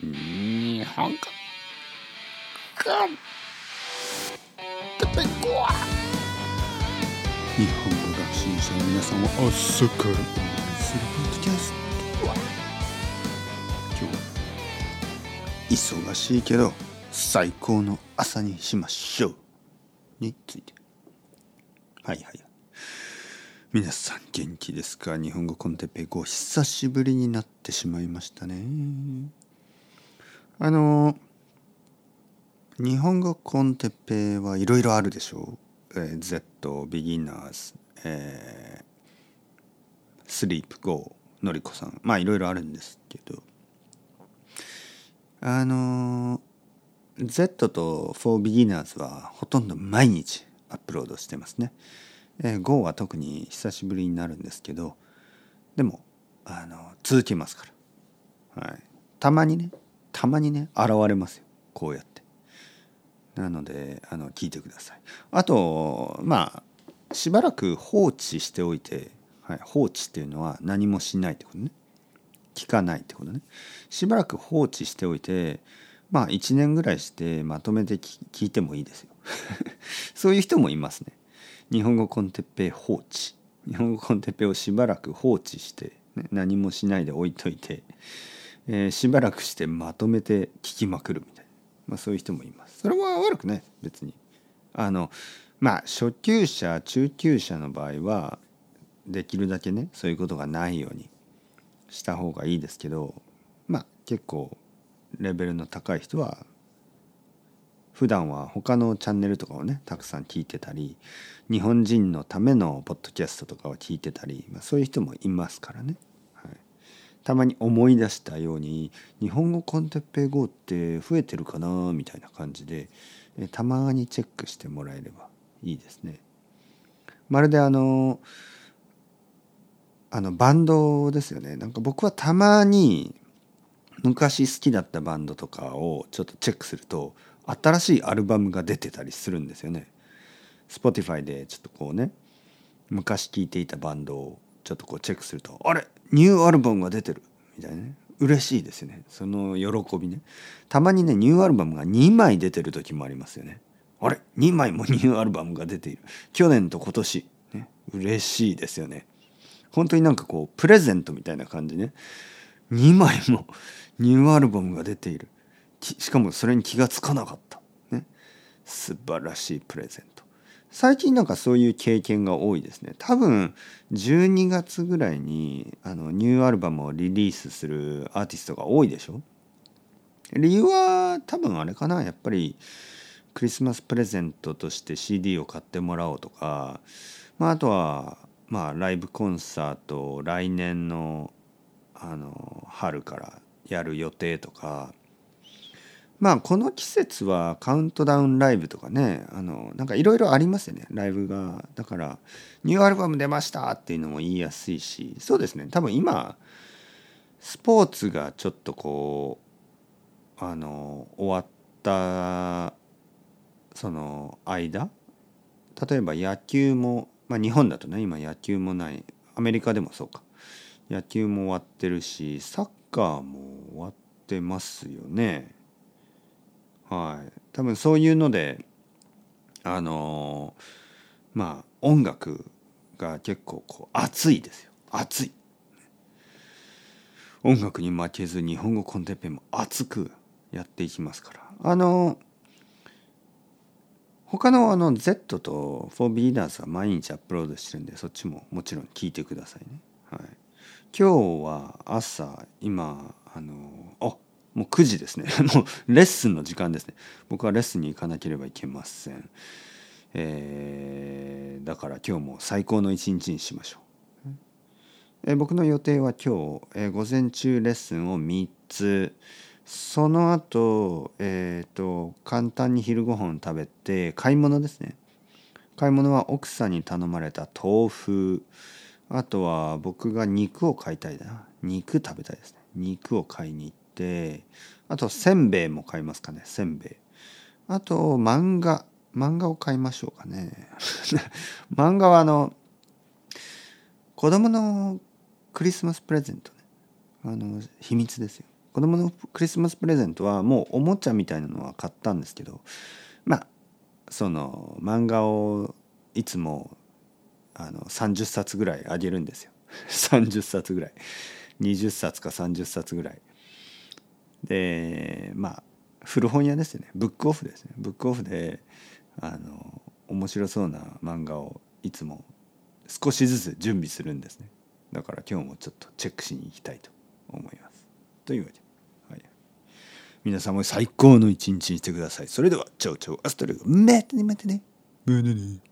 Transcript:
日本語コンテペコ日本語学習者の皆さんを朝から応援するポッドキャストは今日は忙しいけど最高の朝にしましょうについてはいはい皆さん元気ですか日本語コンテペイ語久しぶりになってしまいましたねあの日本語コンテッペはいろいろあるでしょう、えー、Z ビギナーズ、えー、スリープ GO のりこさんまあいろいろあるんですけど。あの Z と For Beginners はほとんど毎日アップロードしてますね。えー、Go は特に久しぶりになるんですけど。でもあの続けますから、はい、たまにねたまにね現れますよ。こうやって。なのであの聞いてください。あとまあしばらく放置しておいて、はい、放置っていうのは何もしないってことね。聞かないってことね。しばらく放置しておいてまあ1年ぐらいしてまとめて聞いてもいいですよ。そういう人もいますね。日本語コンテッペイ放置。日本語コンテッペイをしばらく放置して、ね、何もしないで置いといて、えー、しばらくしてまとめて聞きまくるみたいな、まあ、そういう人もいます。それは悪くない別に。あのまあ初級者中級者の場合はできるだけねそういうことがないようにした方がいいですけどまあ結構レベルの高い人は普段は他のチャンネルとかをねたくさん聞いてたり日本人のためのポッドキャストとかを聞いてたり、まあ、そういう人もいますからね、たまに思い出したように日本語コンテッペイ GO って増えてるかなみたいな感じでたまにチェックしてもらえればいいですね。まるであのあのバンドですよねなんか僕はたまに昔好きだったバンドとかをちょっとチェックすると新しいアルバムが出てたりするんですよね。Spotify でちょっとこうね昔聴いていたバンドをちょっとこうチェックするとあれニューアルバムが出てるみたいなね。嬉しいですよね。その喜びね。たまにねニューアルバムが2枚出てる時もありますよね。あれ？2枚もニューアルバムが出ている。去年と今年。ね。嬉しいですよね。本当になんかこうプレゼントみたいな感じね。2枚もニューアルバムが出ている。しかもそれに気が付かなかった、ね、素晴らしいプレゼント。最近なんかそういう経験が多いですね。多分12月ぐらいにあのニューアルバムをリリースするアーティストが多いでしょ？理由は多分あれかな。やっぱりクリスマスプレゼントとして CD を買ってもらおうとか、まあ、あとはまあライブコンサートを来年のあの春からやる予定とかまあこの季節はカウントダウンライブとかねあのなんかいろいろありますよね。ライブが。だからニューアルバム出ましたっていうのも言いやすいし。そうですね。多分今スポーツがちょっとこうあの終わったその間？例えば野球も、まあ、日本だとね今野球もない。アメリカでもそうか。野球も終わってるしサッカーも終わってますよね。はい。多分そういうのであのまあ音楽が結構こう熱いですよ。熱い。音楽に負けず日本語コンテンペも熱くやっていきますから。あの他のあの Z と 4Beginners は毎日アップロードしてるんでそっちももちろん聞いてくださいね。はい、今日は朝今あのもう9時ですね。もうレッスンの時間ですね。僕はレッスンに行かなければいけません、えー、だから今日も最高の一日にしましょう、えー、僕の予定は今日、えー、午前中レッスンを3つ。その後えっ、ー、と簡単に昼ご飯食べて買い物ですね。買い物は奥さんに頼まれた豆腐。あとは僕が肉を買いたいな。肉食べたいですね。肉を買いに行ってあとせんべいも買いますかねせんべい。あと漫画漫画を買いましょうかね。漫画はあの子供のクリスマスプレゼントね。あの秘密ですよ。子供のクリスマスプレゼントはもうおもちゃみたいなのは買ったんですけどまあその漫画をいつもあの30冊ぐらいあげるんですよ。30冊ぐらい。20冊か30冊ぐらい。でまあ古本屋ですね。ブックオフですね。ブックオフであの面白そうな漫画をいつも少しずつ準備するんですね。だから今日もちょっとチェックしに行きたいと思います。というわけで、はい、皆さんも最高の一日にしてください。それではチャオチャオアストレゴまたねまたね。またね。